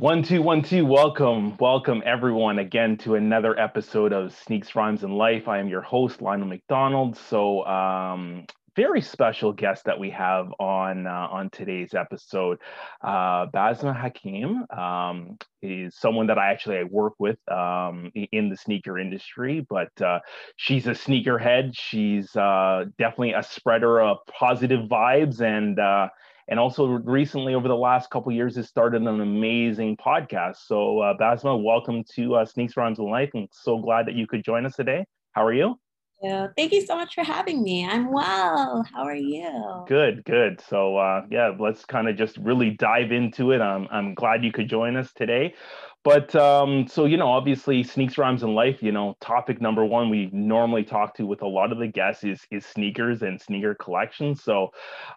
One, two, one, two. Welcome, welcome everyone again to another episode of Sneaks, Rhymes, and Life. I am your host, Lionel McDonald. So, um, very special guest that we have on uh, on today's episode. Uh, Basma Hakim um, is someone that I actually I work with um, in the sneaker industry, but uh, she's a sneakerhead. She's uh, definitely a spreader of positive vibes and uh, and also recently over the last couple years has started an amazing podcast. So uh, basma welcome to uh, sneaks rhymes and life. And so glad that you could join us today. How are you yeah, thank you so much for having me. I'm well. How are you? Good, good. So uh, yeah, let's kind of just really dive into it. I'm I'm glad you could join us today. But um, so you know, obviously, sneaks, rhymes, and life. You know, topic number one we normally talk to with a lot of the guests is is sneakers and sneaker collections. So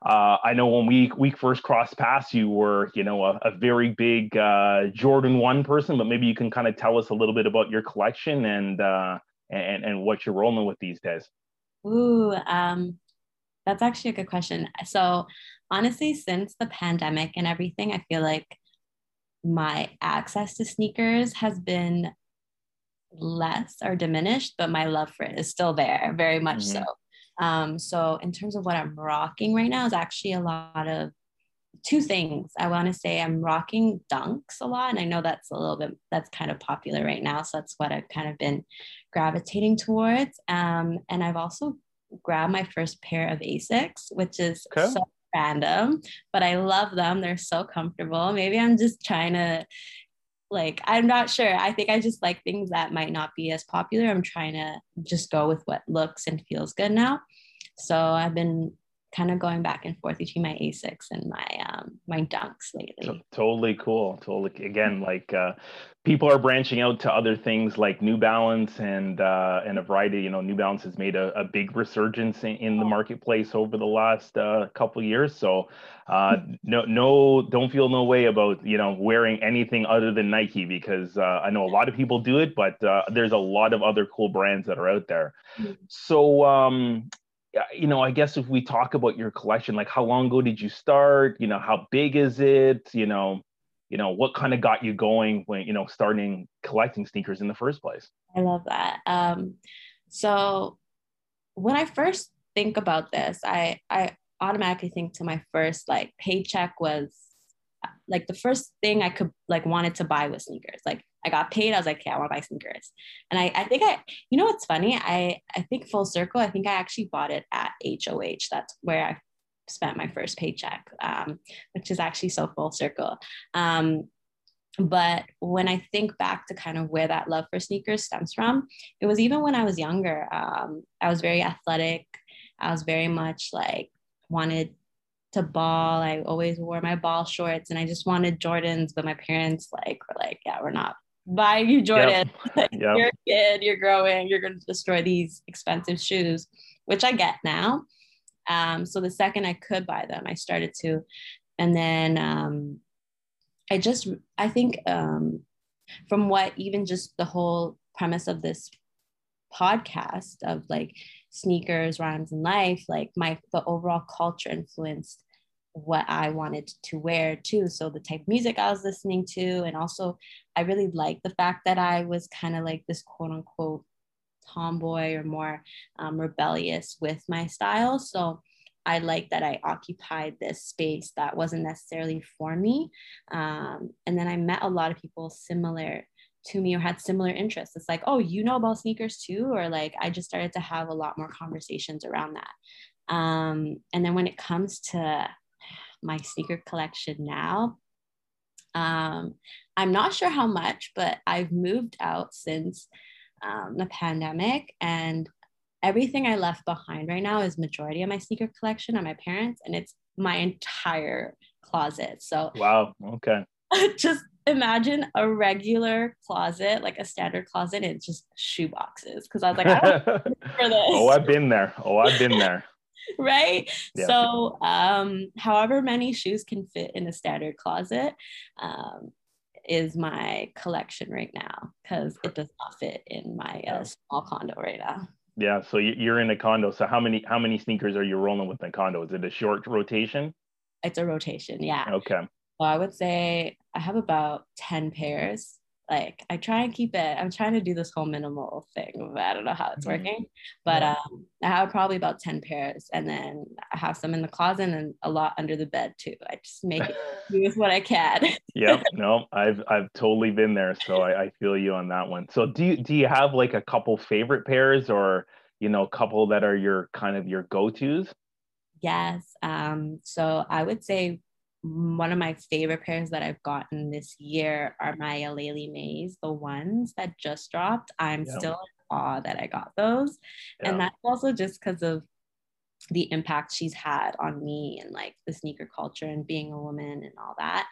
uh, I know when we we first crossed paths, you were you know a, a very big uh, Jordan One person, but maybe you can kind of tell us a little bit about your collection and uh, and and what you're rolling with these days. Ooh, um, that's actually a good question. So honestly, since the pandemic and everything, I feel like my access to sneakers has been less or diminished, but my love for it is still there, very much mm-hmm. so. Um, so in terms of what I'm rocking right now is actually a lot of two things. I want to say I'm rocking dunks a lot, and I know that's a little bit that's kind of popular right now. So that's what I've kind of been gravitating towards. Um, and I've also grabbed my first pair of Asics, which is okay. so random, but I love them. They're so comfortable. Maybe I'm just trying to like I'm not sure. I think I just like things that might not be as popular. I'm trying to just go with what looks and feels good now. So I've been kind of going back and forth between my Asics and my um, my Dunks lately. totally cool. Totally again, like uh, people are branching out to other things like New Balance and uh, and a variety. You know, New Balance has made a, a big resurgence in, in, the marketplace over the last uh, couple years. So uh, no no don't feel no way about you know wearing anything other than Nike because uh, I know a lot of people do it, but uh, there's a lot of other cool brands that are out there. Mm-hmm. So um, you know, I guess if we talk about your collection, like how long ago did you start? You know, how big is it? You know, you know, what kind of got you going when, you know, starting collecting sneakers in the first place? I love that. Um, so when I first think about this, I I automatically think to my first like paycheck was like the first thing I could like wanted to buy was sneakers. Like I got paid. I was like, okay, I want to buy sneakers. And I, I think I, you know, what's funny? I, I think full circle, I think I actually bought it at HOH. That's where I spent my first paycheck, um, which is actually so full circle. Um, but when I think back to kind of where that love for sneakers stems from, it was even when I was younger. Um, I was very athletic. I was very much like wanted to ball. I always wore my ball shorts and I just wanted Jordans, but my parents like were like, yeah, we're not buying you Jordan. Yep. Yep. you're a kid, you're growing, you're going to destroy these expensive shoes, which I get now. Um, so the second I could buy them, I started to. And then um, I just, I think um, from what even just the whole premise of this podcast of like sneakers, rhymes, and life, like my, the overall culture influenced what I wanted to wear too. So the type of music I was listening to, and also I really liked the fact that I was kind of like this quote unquote tomboy or more um, rebellious with my style. So I like that I occupied this space that wasn't necessarily for me. Um, and then I met a lot of people similar to me or had similar interests. It's like, oh, you know about sneakers too? Or like, I just started to have a lot more conversations around that. Um, and then when it comes to my sneaker collection now. Um, I'm not sure how much, but I've moved out since um, the pandemic, and everything I left behind right now is majority of my sneaker collection at my parents, and it's my entire closet. So wow, okay. just imagine a regular closet, like a standard closet, and it's just shoe boxes. Because I was like, I for this. Oh, I've been there. Oh, I've been there. right? Yeah. So, um, however many shoes can fit in a standard closet um, is my collection right now because it does not fit in my uh, small condo right now. Yeah, so you're in a condo. So how many how many sneakers are you rolling with in a condo? Is it a short rotation? It's a rotation, yeah. Okay. So I would say I have about 10 pairs. Like I try and keep it, I'm trying to do this whole minimal thing, but I don't know how it's Mhm. working. But Yeah. um, I have probably about 10 pairs and then I have some in the closet and a lot under the bed too. I just make it do with what I can. yep no i've i've totally been there so I, I feel you on that one so do you do you have like a couple favorite pairs or you know a couple that are your kind of your go-to's Yes. Um, so I would say one of my favorite pairs that I've gotten this year are my Aleali Mays, the ones that just dropped. I'm Yeah. still in awe that I got those. And that's also just because of the impact she's had on me and like the sneaker culture and being a woman and all that.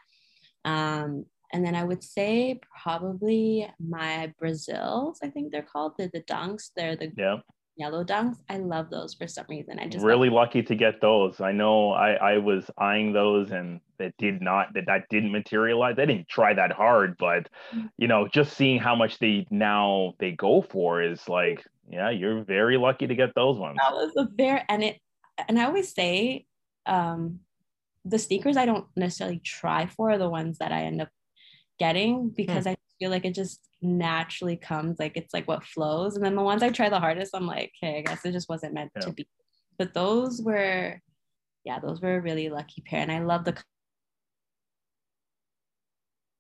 Um, and then I would say probably my Brazils, I think they're called, the, the dunks. They're the yeah yellow dunks. I love those for some reason. I just really lucky to get those i know i i was eyeing those and it did not that that didn't materialize i didn't try that hard but Mm. you know just seeing how much they now they go for is like yeah you're very lucky to get those ones that was a very and it and I always say um the sneakers I don't necessarily try for are the ones that I end up getting because I feel like it just naturally comes like it's like what flows and then the ones I try the hardest I'm like okay I guess it just wasn't meant Yeah. to be but those were yeah those were a really lucky pair and I love the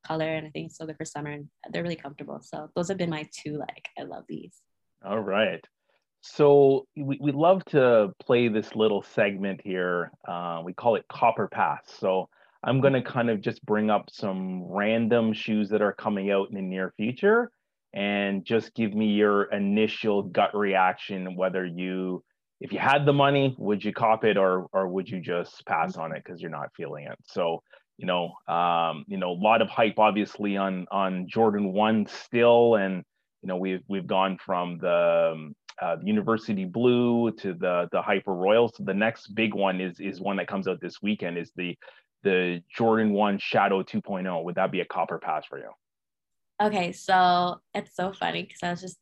color and I think it's so good for summer and they're really comfortable so those have been my two like I love these All right. So we, we love to play this little segment here. Uh, we call it Cop or Pass. So I'm going to kind of just bring up some random shoes that are coming out in the near future and just give me your initial gut reaction whether you if you had the money would you cop it or or would you just pass on it because you're not feeling it? So you know um you know a lot of hype obviously on on jordan 1 still and you know we've we've gone from the um, uh, university blue to the the hyper royal so the next big one is is one that comes out this weekend is the the jordan 1 shadow 2.0 would that be a cop or pass for you Okay, so it's so funny because I was just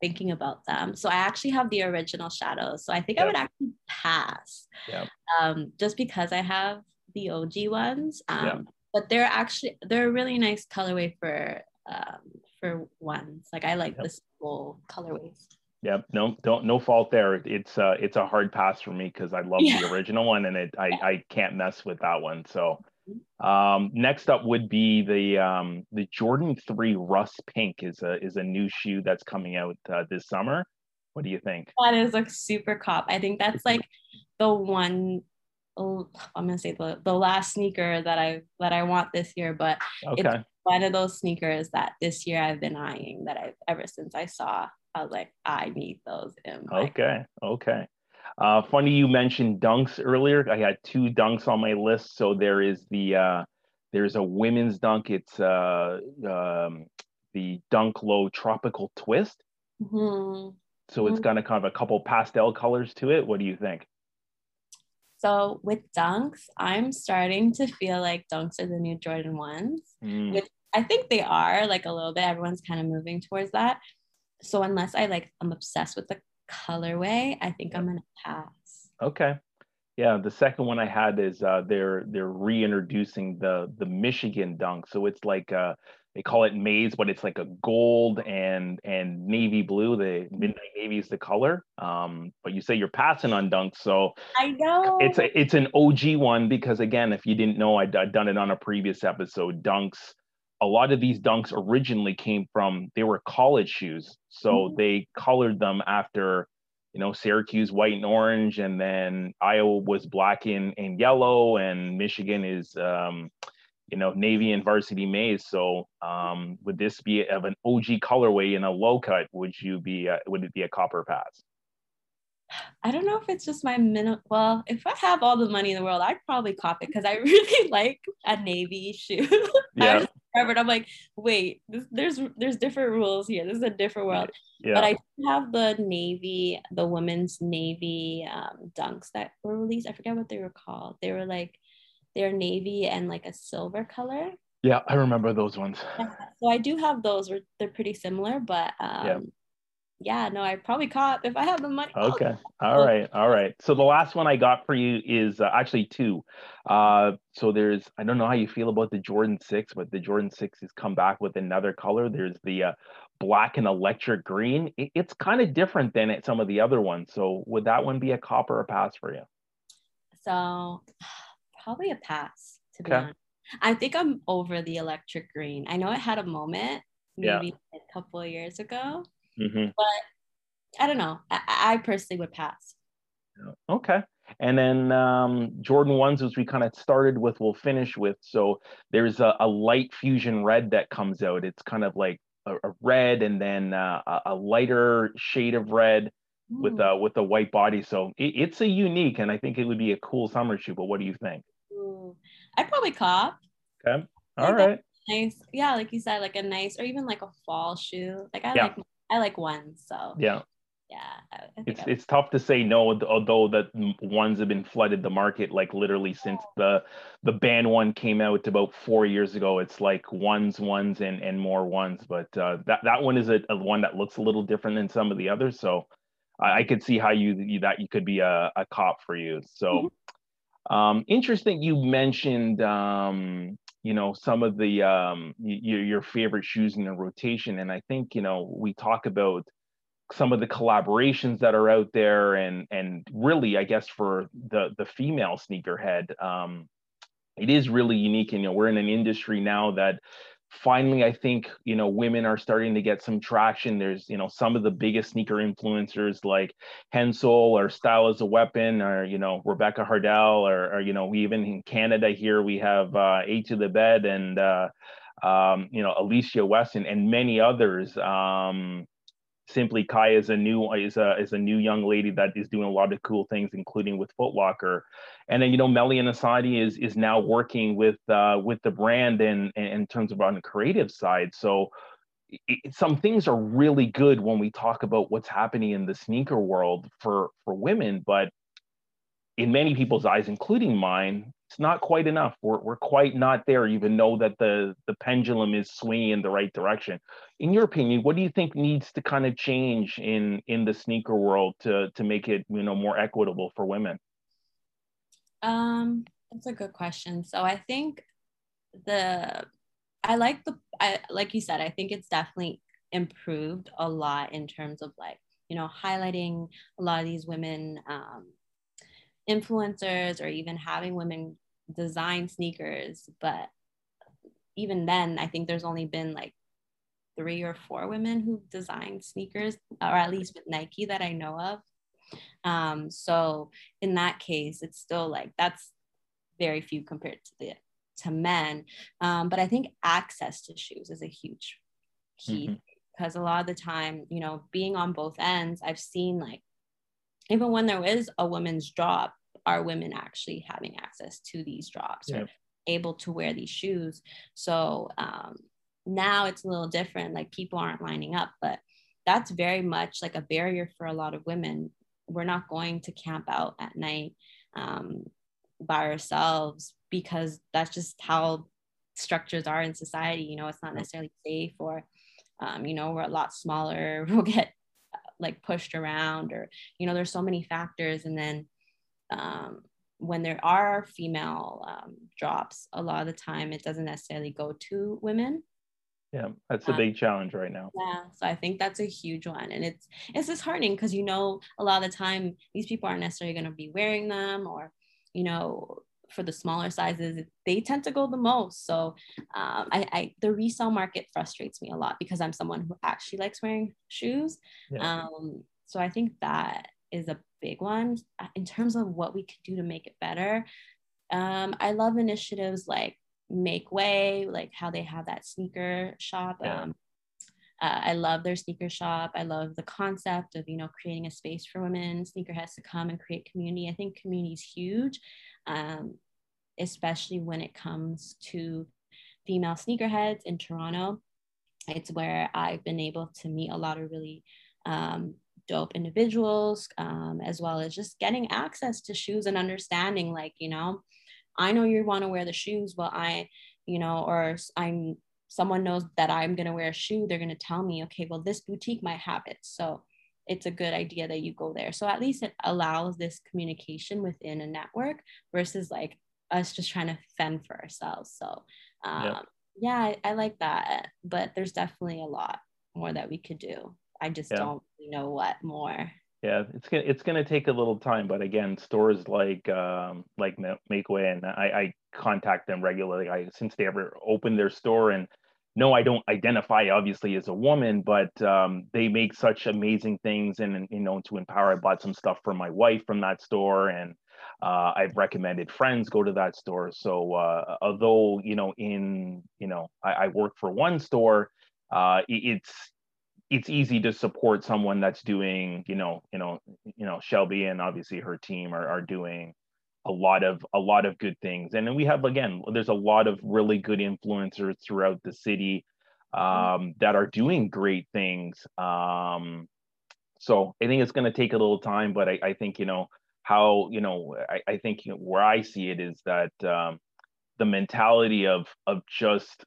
thinking about them. So I actually have the original shadows. So I think I would actually pass. Yeah. Um, just because I have the OG ones. Um, Yeah. but they're actually they're a really nice colorway for um for ones. Like I like Yep. this whole colorways. Yep. No, don't no fault there. It's uh it's a hard pass for me because I love Yeah. the original one and it I I can't mess with that one. So um next up would be the um the Jordan 3 Rust Pink is a is a new shoe that's coming out uh, this summer. What do you think? That is like super cop. I think that's like the one I'm gonna say the, the last sneaker that I that I want this year, but Okay. one of those sneakers that this year I've been eyeing that I've ever since I saw. I was like, I need those in my Okay. Okay. Uh, funny you mentioned dunks earlier. I had two dunks on my list. So there is the uh, there's a women's dunk. It's uh, um, the Dunk Low Tropical Twist. Mhm. So it's Mhm. got a kind of a couple pastel colors to it. What do you think? So with dunks, I'm starting to feel like dunks are the new Jordan ones. Mm, Which I think they are like a little bit. Everyone's kind of moving towards that. So unless I like, I'm obsessed with the colorway. I think I'm gonna pass. okay. Yeah, the second one I had is uh, they're they're reintroducing the the Michigan dunk. So it's like uh, they call it maize, but it's like a gold and and navy blue. The midnight navy is the color. Um, but you say you're passing on dunks, so I know. it's a, it's an OG one because again, if you didn't know, I'd, I'd done it on a previous episode. Dunks, a lot of these dunks originally came from they were college shoes, so Mhm. they colored them after, you know, Syracuse white and orange, and then Iowa was black and, and yellow, and Michigan is, um, you know, navy and varsity maize. So, um, would this be of an OG colorway in a low cut? Would you be? Uh, would it be a cop or pass? I don't know if it's just my minute. Well, if I have all the money in the world, I'd probably cop it because I really like a navy shoe. Yeah, just remembered, I'm like, wait, this, there's there's different rules here. This is a different world. yeah. But I have the navy, the women's navy um, dunks that were released. I forget what they were called. They were like they're navy and like a silver color. Yeah, I remember those ones. So I do have those. They're pretty similar, but um, Yeah. Yeah, no, I probably cop if I have the money. Okay. All right. All right. So the last one I got for you is uh, actually two. Uh, so there's, I don't know how you feel about the Jordan 6, but the Jordan 6 has come back with another color. There's the uh, black and electric green. It, it's kind of different than it, some of the other ones. So would that one be a cop or a pass for you? So probably a pass, to be okay. honest. I think I'm over the electric green. I know it had a moment maybe yeah. a couple of years ago Mm-hmm. But I don't know. I, I, personally would pass. Okay. And then um, Jordan ones, as we kind of started with, we'll finish with. So there's a, a, light fusion red that comes out. It's kind of like a, a red and then uh, a, lighter shade of red mm. with a with a white body. So it, it's a unique, and I think it would be a cool summer shoe. But what do you think? I'd probably cop. Okay. All right. Nice. Yeah, like you said, like a nice or even like a fall shoe. Like I yeah. like I like one. So yeah. Yeah, it's it's tough to say no, although that ones have been flooded the market like literally since the the band one came out about four years ago. It's like ones, ones, and and more ones. But uh, that that one is a, a, one that looks a little different than some of the others. So I, I could see how you, you that you could be a, a cop for you. So mm-hmm. um, interesting. You mentioned um, you know some of the um your, your favorite shoes in the rotation. And i think you know we talk about some of the collaborations that are out there and and really i guess for the the female sneakerhead um it is really unique. And you know we're in an industry now that finally i think you know women are starting to get some traction. There's you know some of the biggest sneaker influencers like hensel or style as a weapon or you know rebecca hardell or, or you know even in canada here we have uh a to the bed and uh um you know alicia weston and many others. Um Simply Kai is a new is a is a new young lady that is doing a lot of cool things, including with Footlocker. And then you know Melly and Asadi is is now working with uh, with the brand and in terms of on the creative side. So it, some things are really good when we talk about what's happening in the sneaker world for for women, but in many people's eyes, including mine, it's not quite enough. We're, we're quite not there, even though that the, the pendulum is swinging in the right direction. In your opinion, what do you think needs to kind of change in, in the sneaker world to, to make it, you know, more equitable for women? Um, that's a good question. So I think the, I like the, I, like you said, I think it's definitely improved a lot in terms of like, you know, highlighting a lot of these women, um, influencers or even having women design sneakers, but even then, I think there's only been like three or four women who've designed sneakers, or at least with Nike that I know of. Um, so in that case, it's still like that's very few compared to the to men. Um, but I think access to shoes is a huge key mm-hmm. because a lot of the time, you know, being on both ends, I've seen like even when there is a woman's drop, are women actually having access to these drops or able to wear these shoes? So um, now it's a little different. Like people aren't lining up, but that's very much like a barrier for a lot of women. We're not going to camp out at night um, by ourselves because that's just how structures are in society. You know, it's not necessarily safe or, um, you know, we're a lot smaller. We'll get like pushed around or, you know, there's so many factors. And then um, when there are female um, drops, a lot of the time it doesn't necessarily go to women. Yeah, that's a um, big challenge right now. Yeah, so I think that's a huge one, and it's it's disheartening because you know a lot of the time these people aren't necessarily going to be wearing them, or you know for the smaller sizes they tend to go the most. So um, I, I the resale market frustrates me a lot because I'm someone who actually likes wearing shoes. Yeah. Um, so I think that is a big one uh, in terms of what we could do to make it better. Um, I love initiatives like Makeway, like how they have that sneaker shop. Yeah. Um, uh, I love their sneaker shop. I love the concept of you know creating a space for women sneakerheads to come and create community. I think community is huge, um, especially when it comes to female sneakerheads in Toronto. It's where I've been able to meet a lot of really um, dope individuals, um, as well as just getting access to shoes and understanding, like, you know, I know you want to wear the shoes, but I, you know, or I'm someone knows that I'm going to wear a shoe, they're going to tell me, okay, well, this boutique might have it. So it's a good idea that you go there. So at least it allows this communication within a network versus like us just trying to fend for ourselves. So um, yeah, yeah I, I, like that. But there's definitely a lot more that we could do. I just yeah. don't know what more. Yeah, it's gonna it's gonna take a little time, but again, stores like um, like Makeway and I, I contact them regularly. I since they ever opened their store and no, I don't identify obviously as a woman, but um, they make such amazing things. And, you know, to empower, I bought some stuff for my wife from that store. And uh, I've recommended friends go to that store. So uh, although, you know, in, you know, I, I work for one store, uh, it's, it's easy to support someone that's doing, you know, you know, you know, Shelby and obviously her team are, are doing a lot of a lot of good things and then we have again there's a lot of really good influencers throughout the city mm-hmm. um, that are doing great things um, so i think it's going to take a little time but I, I, think you know how you know i, I think you know, where i see it is that um, the mentality of of just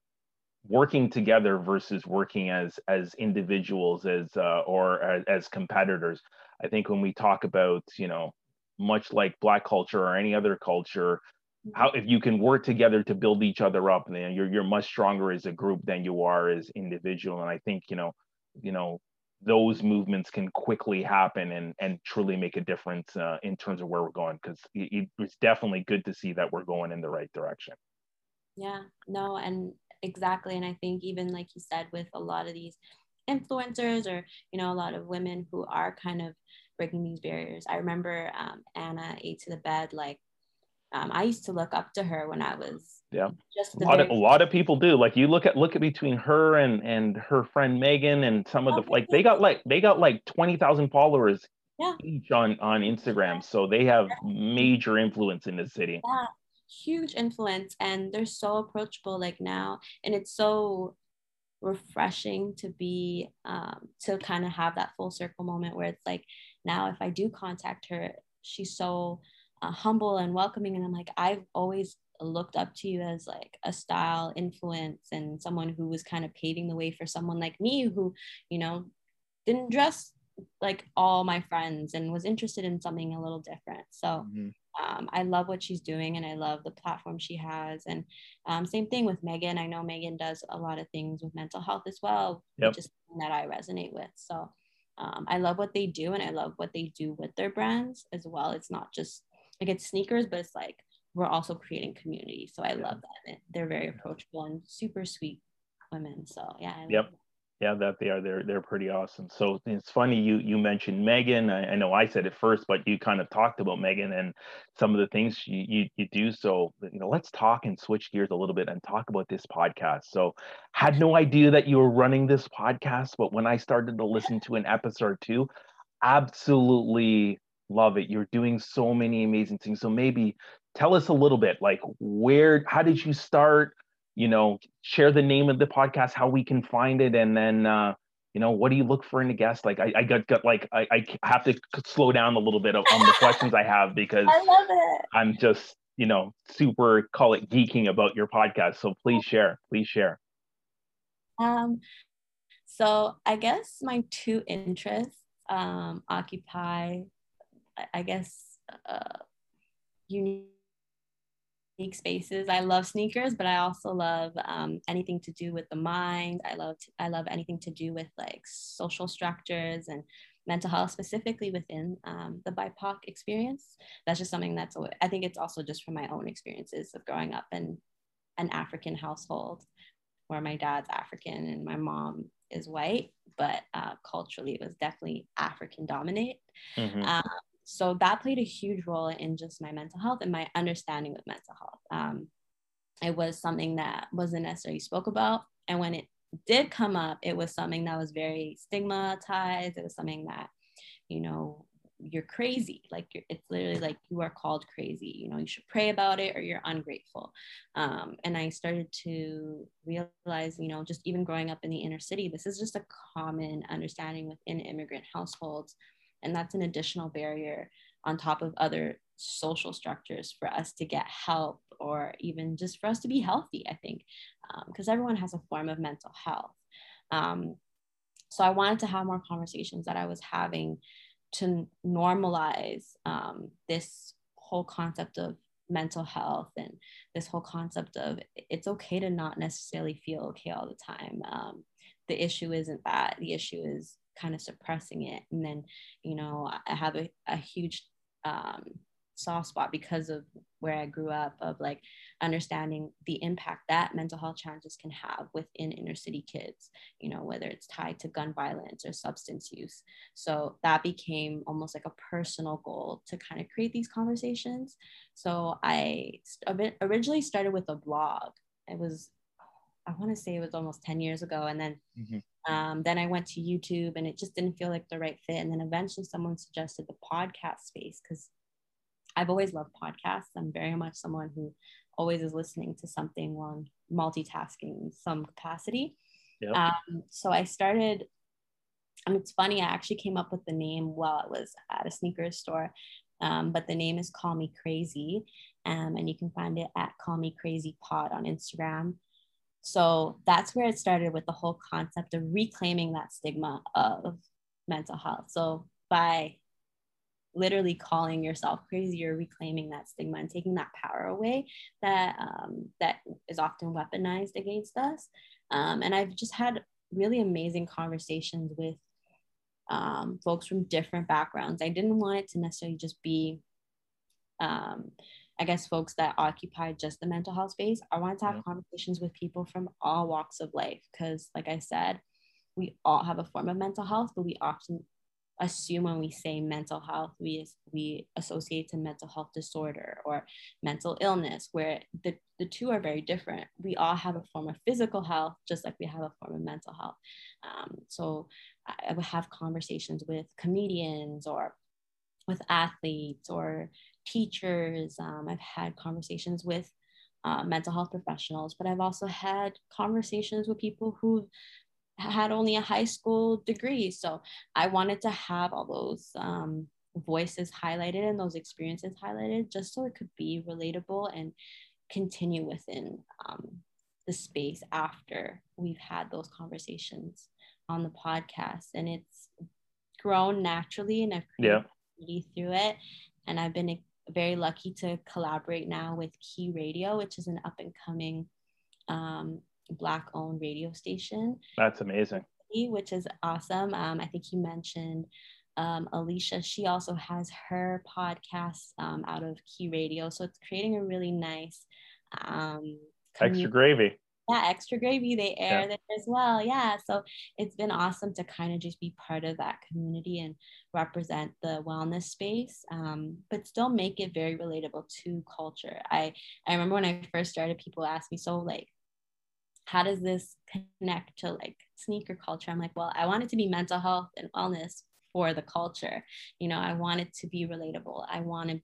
working together versus working as as individuals as uh, or as, as competitors. I think when we talk about you know much like black culture or any other culture how if you can work together to build each other up then you're you're much stronger as a group than you are as individual. And i think you know you know those movements can quickly happen and and truly make a difference uh, in terms of where we're going because it, it's definitely good to see that we're going in the right direction. Yeah. No and exactly and i think even like you said with a lot of these influencers or you know a lot of women who are kind of breaking these barriers. I remember um, Anna A to the bed. Like um, I used to look up to her when I was yeah. Just a lot of a lot of people do. Like you look at look at between her and and her friend Megan and some of the like they got like they got like twenty thousand followers yeah. each on on Instagram. So they have major influence in the city. Yeah, huge influence, and they're so approachable. Like now, and it's so refreshing to be um, to kind of have that full circle moment where it's like now if I do contact her, she's so uh, humble and welcoming. And I'm like, I've always looked up to you as like a style influence and someone who was kind of paving the way for someone like me who, you know, didn't dress like all my friends and was interested in something a little different. So mm-hmm. Um, I love what she's doing and I love the platform she has. And um, same thing with Megan. I know Megan does a lot of things with mental health as well, yep. which is that I resonate with. So um, I love what they do and I love what they do with their brands as well. It's not just like it's sneakers, but it's like we're also creating community. So I love that. They're very approachable and super sweet women. So yeah. I yep yeah that they are they're they're pretty awesome. So it's funny you you mentioned megan. I, I, know i said it first but you kind of talked about megan and some of the things you, you you do. So you know let's talk and switch gears a little bit and talk about this podcast. So had no idea that you were running this podcast but when i started to listen to an episode or two absolutely love it. You're doing so many amazing things. So maybe tell us a little bit like where how did you start you know, share the name of the podcast, how we can find it, and then uh, you know, what do you look for in a guest? Like I, I got, got like I, I have to slow down a little bit on the questions I have because I love it. I'm just, you know, super call it geeking about your podcast. So please share, please share. Um, so I guess my two interests um occupy, I guess, uh, unique spaces. I love sneakers, but I also love um, anything to do with the mind. I love I love anything to do with like social structures and mental health, specifically within um, the BIPOC experience. That's just something that's I think it's also just from my own experiences of growing up in an African household where my dad's African and my mom is white, but uh, culturally it was definitely African dominate. Mm-hmm. Um, so that played a huge role in just my mental health and my understanding of mental health. Um, it was something that wasn't necessarily spoke about, and when it did come up, it was something that was very stigmatized. It was something that, you know, you're crazy. Like you're, it's literally like you are called crazy. You know, you should pray about it or you're ungrateful. Um, and I started to realize, you know, just even growing up in the inner city, this is just a common understanding within immigrant households and that's an additional barrier on top of other social structures for us to get help or even just for us to be healthy, I think, because um, everyone has a form of mental health. Um, so I wanted to have more conversations that I was having to normalize um, this whole concept of mental health and this whole concept of it's okay to not necessarily feel okay all the time. Um, the issue isn't that, the issue is kind of suppressing it. And then, you know, I have a, a huge um, soft spot because of where I grew up of like understanding the impact that mental health challenges can have within inner city kids, you know, whether it's tied to gun violence or substance use. So that became almost like a personal goal to kind of create these conversations. So I originally started with a blog. It was, I want to say it was almost 10 years ago. And then mm-hmm. Um, then I went to YouTube and it just didn't feel like the right fit. And then eventually someone suggested the podcast space because I've always loved podcasts. I'm very much someone who always is listening to something while multitasking in some capacity. Yep. Um, so I started, and it's funny, I actually came up with the name while I was at a sneakers store. Um, but the name is Call Me Crazy. Um, and you can find it at Call Me Crazy Pod on Instagram. So that's where it started with the whole concept of reclaiming that stigma of mental health. So by literally calling yourself crazy or reclaiming that stigma and taking that power away that um, that is often weaponized against us. Um, and I've just had really amazing conversations with um, folks from different backgrounds. I didn't want it to necessarily just be, um, I guess, folks that occupy just the mental health space. I wanted to have yeah. conversations with people from all walks of life because, like I said, we all have a form of mental health, but we often assume when we say mental health, we, we associate to mental health disorder or mental illness, where the, the two are very different. We all have a form of physical health, just like we have a form of mental health. Um, so I would have conversations with comedians or with athletes or teachers. Um, I've had conversations with uh, mental health professionals, but I've also had conversations with people who had only a high school degree. So I wanted to have all those um, voices highlighted and those experiences highlighted just so it could be relatable and continue within um, the space after we've had those conversations on the podcast. And it's grown naturally and I've created yeah. through it. And I've been very lucky to collaborate now with Key Radio, which is an up and coming um, black owned radio station. That's amazing. Which is awesome. Um, I think you mentioned um, Alicia. She also has her podcast um, out of Key Radio. So it's creating a really nice um, extra gravy. Yeah, extra gravy. They air yeah. there as well. Yeah. So it's been awesome to kind of just be part of that community and represent the wellness space, um, but still make it very relatable to culture. I, I remember when I first started, people asked me, so like, how does this connect to like sneaker culture? I'm like, well, I want it to be mental health and wellness for the culture. You know, I want it to be relatable. I wanted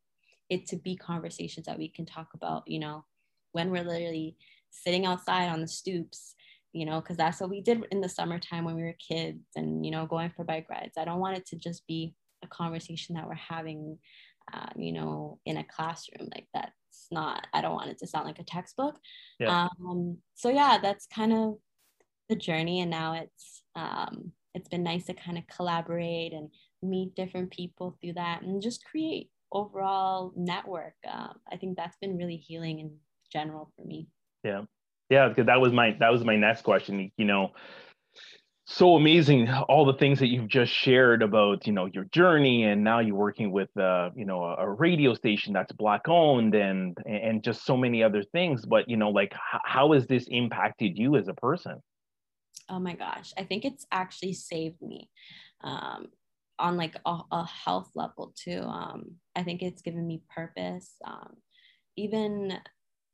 it to be conversations that we can talk about, you know, when we're literally sitting outside on the stoops, you know, because that's what we did in the summertime when we were kids and, you know, going for bike rides. I don't want it to just be a conversation that we're having, uh, you know, in a classroom. Like that it's not i don't want it to sound like a textbook. Yeah. um so yeah that's kind of the journey. And now it's um it's been nice to kind of collaborate and meet different people through that and just create overall network. Um, i think that's been really healing in general for me yeah. Yeah because that was my that was my next question you know. So amazing all the things that you've just shared about you know your journey and now you're working with uh, you know a, a, radio station that's black owned and and just so many other things but you know like h- how has this impacted you as a person? Oh my gosh i think it's actually saved me um, on like a, a, health level too um, i think it's given me purpose um, even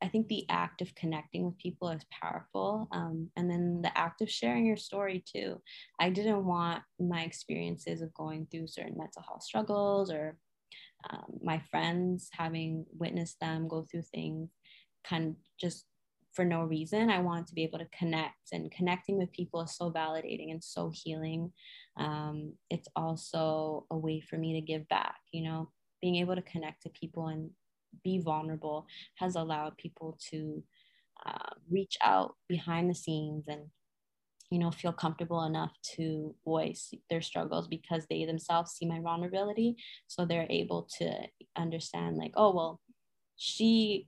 I think the act of connecting with people is powerful. Um, and then the act of sharing your story too. I didn't want my experiences of going through certain mental health struggles or um, my friends having witnessed them go through things kind of just for no reason. I wanted to be able to connect, and connecting with people is so validating and so healing. Um, it's also a way for me to give back, you know, being able to connect to people and be vulnerable has allowed people to uh, reach out behind the scenes and you know, feel comfortable enough to voice their struggles because they themselves see my vulnerability. So they're able to understand, like, oh, well, she,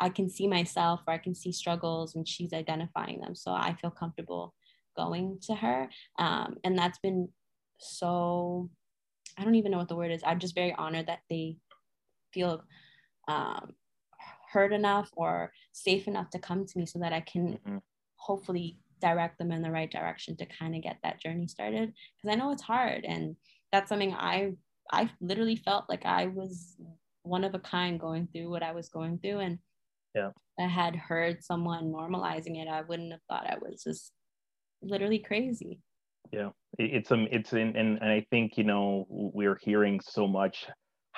I can see myself or I can see struggles and she's identifying them. So I feel comfortable going to her. Um, and that's been so, I don't even know what the word is. I'm just very honored that they feel um, heard enough or safe enough to come to me so that I can mm-hmm. hopefully direct them in the right direction to kind of get that journey started. Because I know it's hard and that's something I I literally felt like I was one of a kind going through what I was going through and yeah. I had heard someone normalizing it I wouldn't have thought I was just literally crazy. Yeah. It's um it's in and, and I think you know we're hearing so much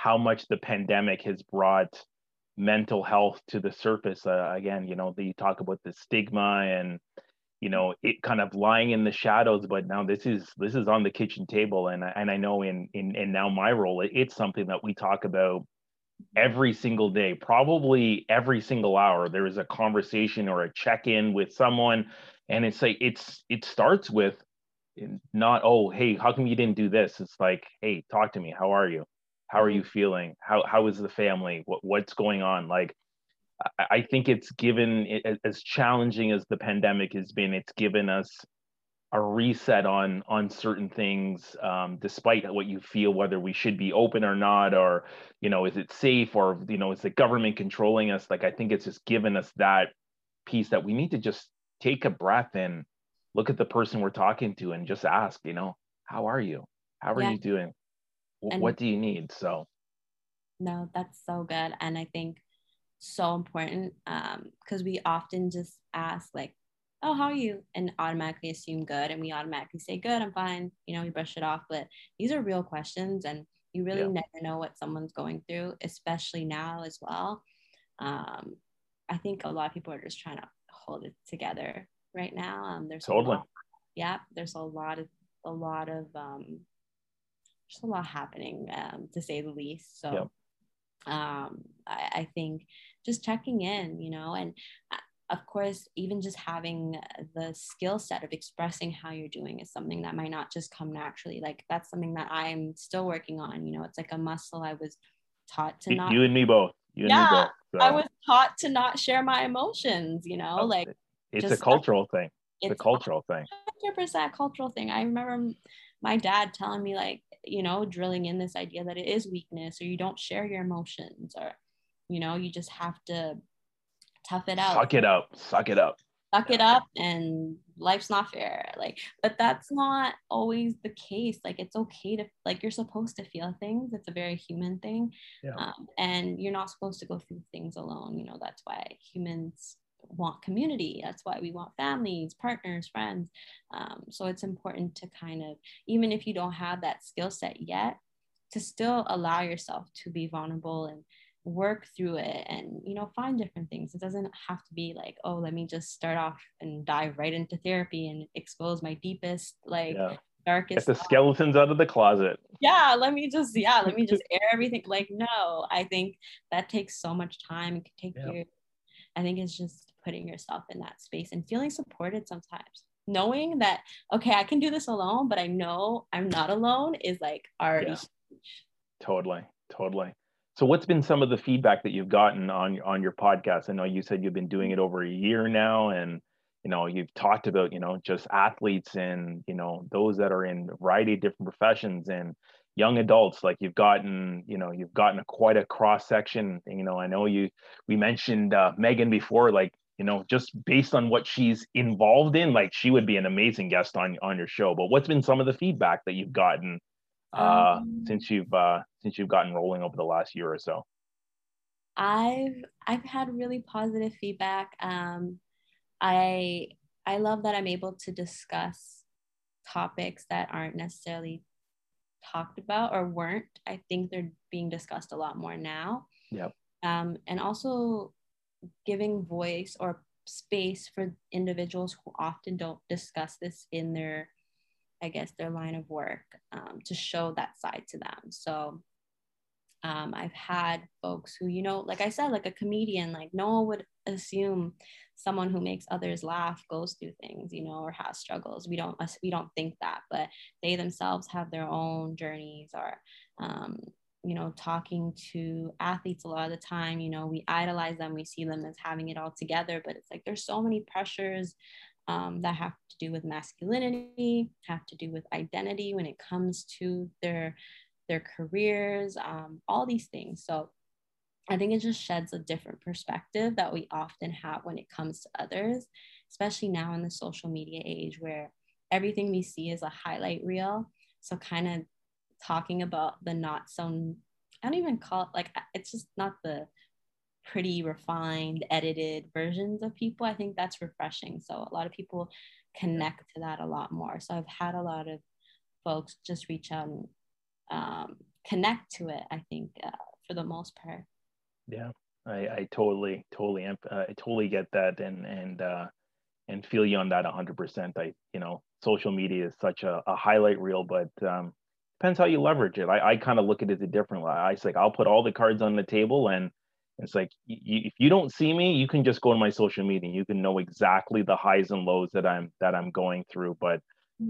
how much the pandemic has brought mental health to the surface. Uh, again you know they talk about the stigma and you know it kind of lying in the shadows but now this is this is on the kitchen table. And I, and I know in in in now my role it, it's something that we talk about every single day probably every single hour. There is a conversation or a check-in with someone and it's like it's it starts with not oh hey how come you didn't do this? It's like hey talk to me. How are you how are mm-hmm. you feeling how how is the family what what's going on like I think it's given as challenging as the pandemic has been. It's given us a reset on on certain things, um, despite what you feel, whether we should be open or not, or you know, is it safe, or you know, is the government controlling us? Like I think it's just given us that piece that we need to just take a breath and look at the person we're talking to and just ask, you know, how are you? How are yeah. you doing? And what do you need? So. No, that's so good, and I think so important because um, we often just ask like oh how are you and automatically assume good and we automatically say good i'm fine you know we brush it off but these are real questions and you really yeah. never know what someone's going through especially now as well um, i think a lot of people are just trying to hold it together right now um, there's totally lot, yeah there's a lot of a lot of um, just a lot happening um, to say the least so um, I, I think just checking in, you know, and uh, of course, even just having the skill set of expressing how you're doing is something that might not just come naturally. Like that's something that I'm still working on. You know, it's like a muscle I was taught to not. You and me both. You yeah, me both, so. I was taught to not share my emotions. You know, like it's a cultural thing. It's a cultural thing. Hundred percent cultural thing. I remember my dad telling me like, you know, drilling in this idea that it is weakness or you don't share your emotions or you know you just have to tough it out suck it up suck it up suck it up and life's not fair like but that's not always the case like it's okay to like you're supposed to feel things it's a very human thing yeah. um, and you're not supposed to go through things alone you know that's why humans want community. That's why we want families partners friends. Um, so it's important to kind of even if you don't have that skill set yet to still allow yourself to be vulnerable and work through it and you know find different things. It doesn't have to be like oh let me just start off and dive right into therapy and expose my deepest like yeah. darkest Get the skeletons out of the closet. Yeah let me just yeah let me just air everything. Like no i think that takes so much time. It can take yeah. years i think it's just putting yourself in that space and feeling supported sometimes knowing that okay i can do this alone but i know i'm not alone is like already yeah. totally totally so what's been some of the feedback that you've gotten on on your podcast? I know you said you've been doing it over a year now and you know you've talked about you know just athletes and you know those that are in a variety of different professions and young adults like you've gotten you know you've gotten a, quite a cross section you know i know you we mentioned uh, megan before like you know just based on what she's involved in like she would be an amazing guest on on your show but what's been some of the feedback that you've gotten uh, um, since you've uh, since you've gotten rolling over the last year or so? I've I've had really positive feedback. Um, I I love that I'm able to discuss topics that aren't necessarily talked about or weren't. I think they're being discussed a lot more now. Yep. Um, and also giving voice or space for individuals who often don't discuss this in their I guess, their line of work um, to show that side to them. So um, I've had folks who, you know, like I said, like a comedian, like no one would assume someone who makes others laugh goes through things you know or has struggles. We don't we don't think that but they themselves have their own journeys or um, you know talking to athletes a lot of the time you know we idolize them we see them as having it all together but it's like there's so many pressures um, that have to do with masculinity have to do with identity when it comes to their their careers um, all these things so I think it just sheds a different perspective that we often have when it comes to others, especially now in the social media age where everything we see is a highlight reel. So, kind of talking about the not so, I don't even call it like, it's just not the pretty, refined, edited versions of people. I think that's refreshing. So, a lot of people connect to that a lot more. So, I've had a lot of folks just reach out and um, connect to it, I think, uh, for the most part. Yeah, I, I totally, totally, uh, I totally get that, and and uh, and feel you on that 100%. I, you know, social media is such a, a highlight reel, but um, depends how you leverage it. I, I kind of look at it a different way. I like I'll put all the cards on the table, and it's like y- if you don't see me, you can just go to my social media. You can know exactly the highs and lows that I'm that I'm going through, but.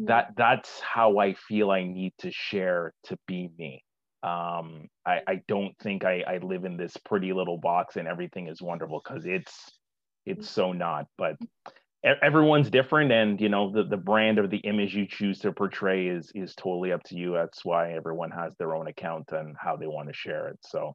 That that's how I feel I need to share to be me. Um i i don't think i i live in this pretty little box and everything is wonderful because it's it's so not but everyone's different and you know the, the brand or the image you choose to portray is is totally up to you. That's why everyone has their own account and how they want to share it so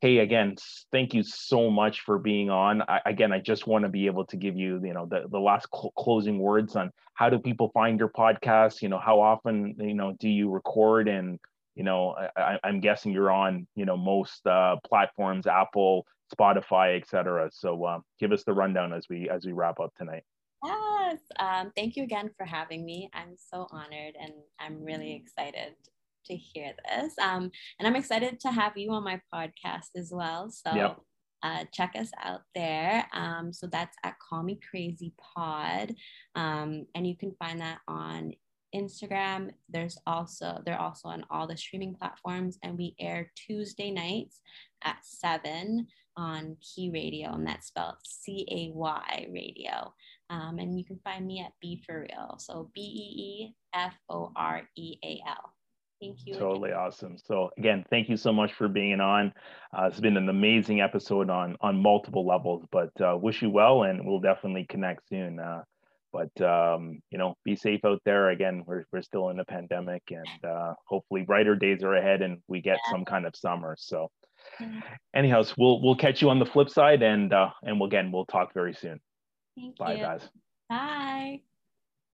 hey again thank you so much for being on. I, again i just want to be able to give you you know the, the last cl- closing words on how do people find your podcast? You know how often you know do you record? And you know I, am guessing you're on you know most uh, platforms apple spotify etc so uh, give us the rundown as we as we wrap up tonight. Yes um, thank you again for having me. I'm so honored and i'm really excited to hear this um, and i'm excited to have you on my podcast as well so yep. Uh, check us out there. Um, so that's at Call Me Crazy Pod, um, and you can find that on Instagram. There's also they're also on all the streaming platforms, and we air Tuesday nights at seven on Cay Radio, and that's spelled C A Y Radio. Um, and you can find me at B for Real, so B E E F O R E A L. Thank you. Totally again. awesome. So again, thank you so much for being on. Uh, it's been an amazing episode on on multiple levels. But uh, wish you well, and we'll definitely connect soon. Uh, but um, you know be safe out there again we're, we're still in a pandemic and uh, hopefully brighter days are ahead and we get yeah. some kind of summer so yeah. anyhow so we'll we'll catch you on the flip side and uh, and we'll, again we'll talk very soon Thank bye you. guys bye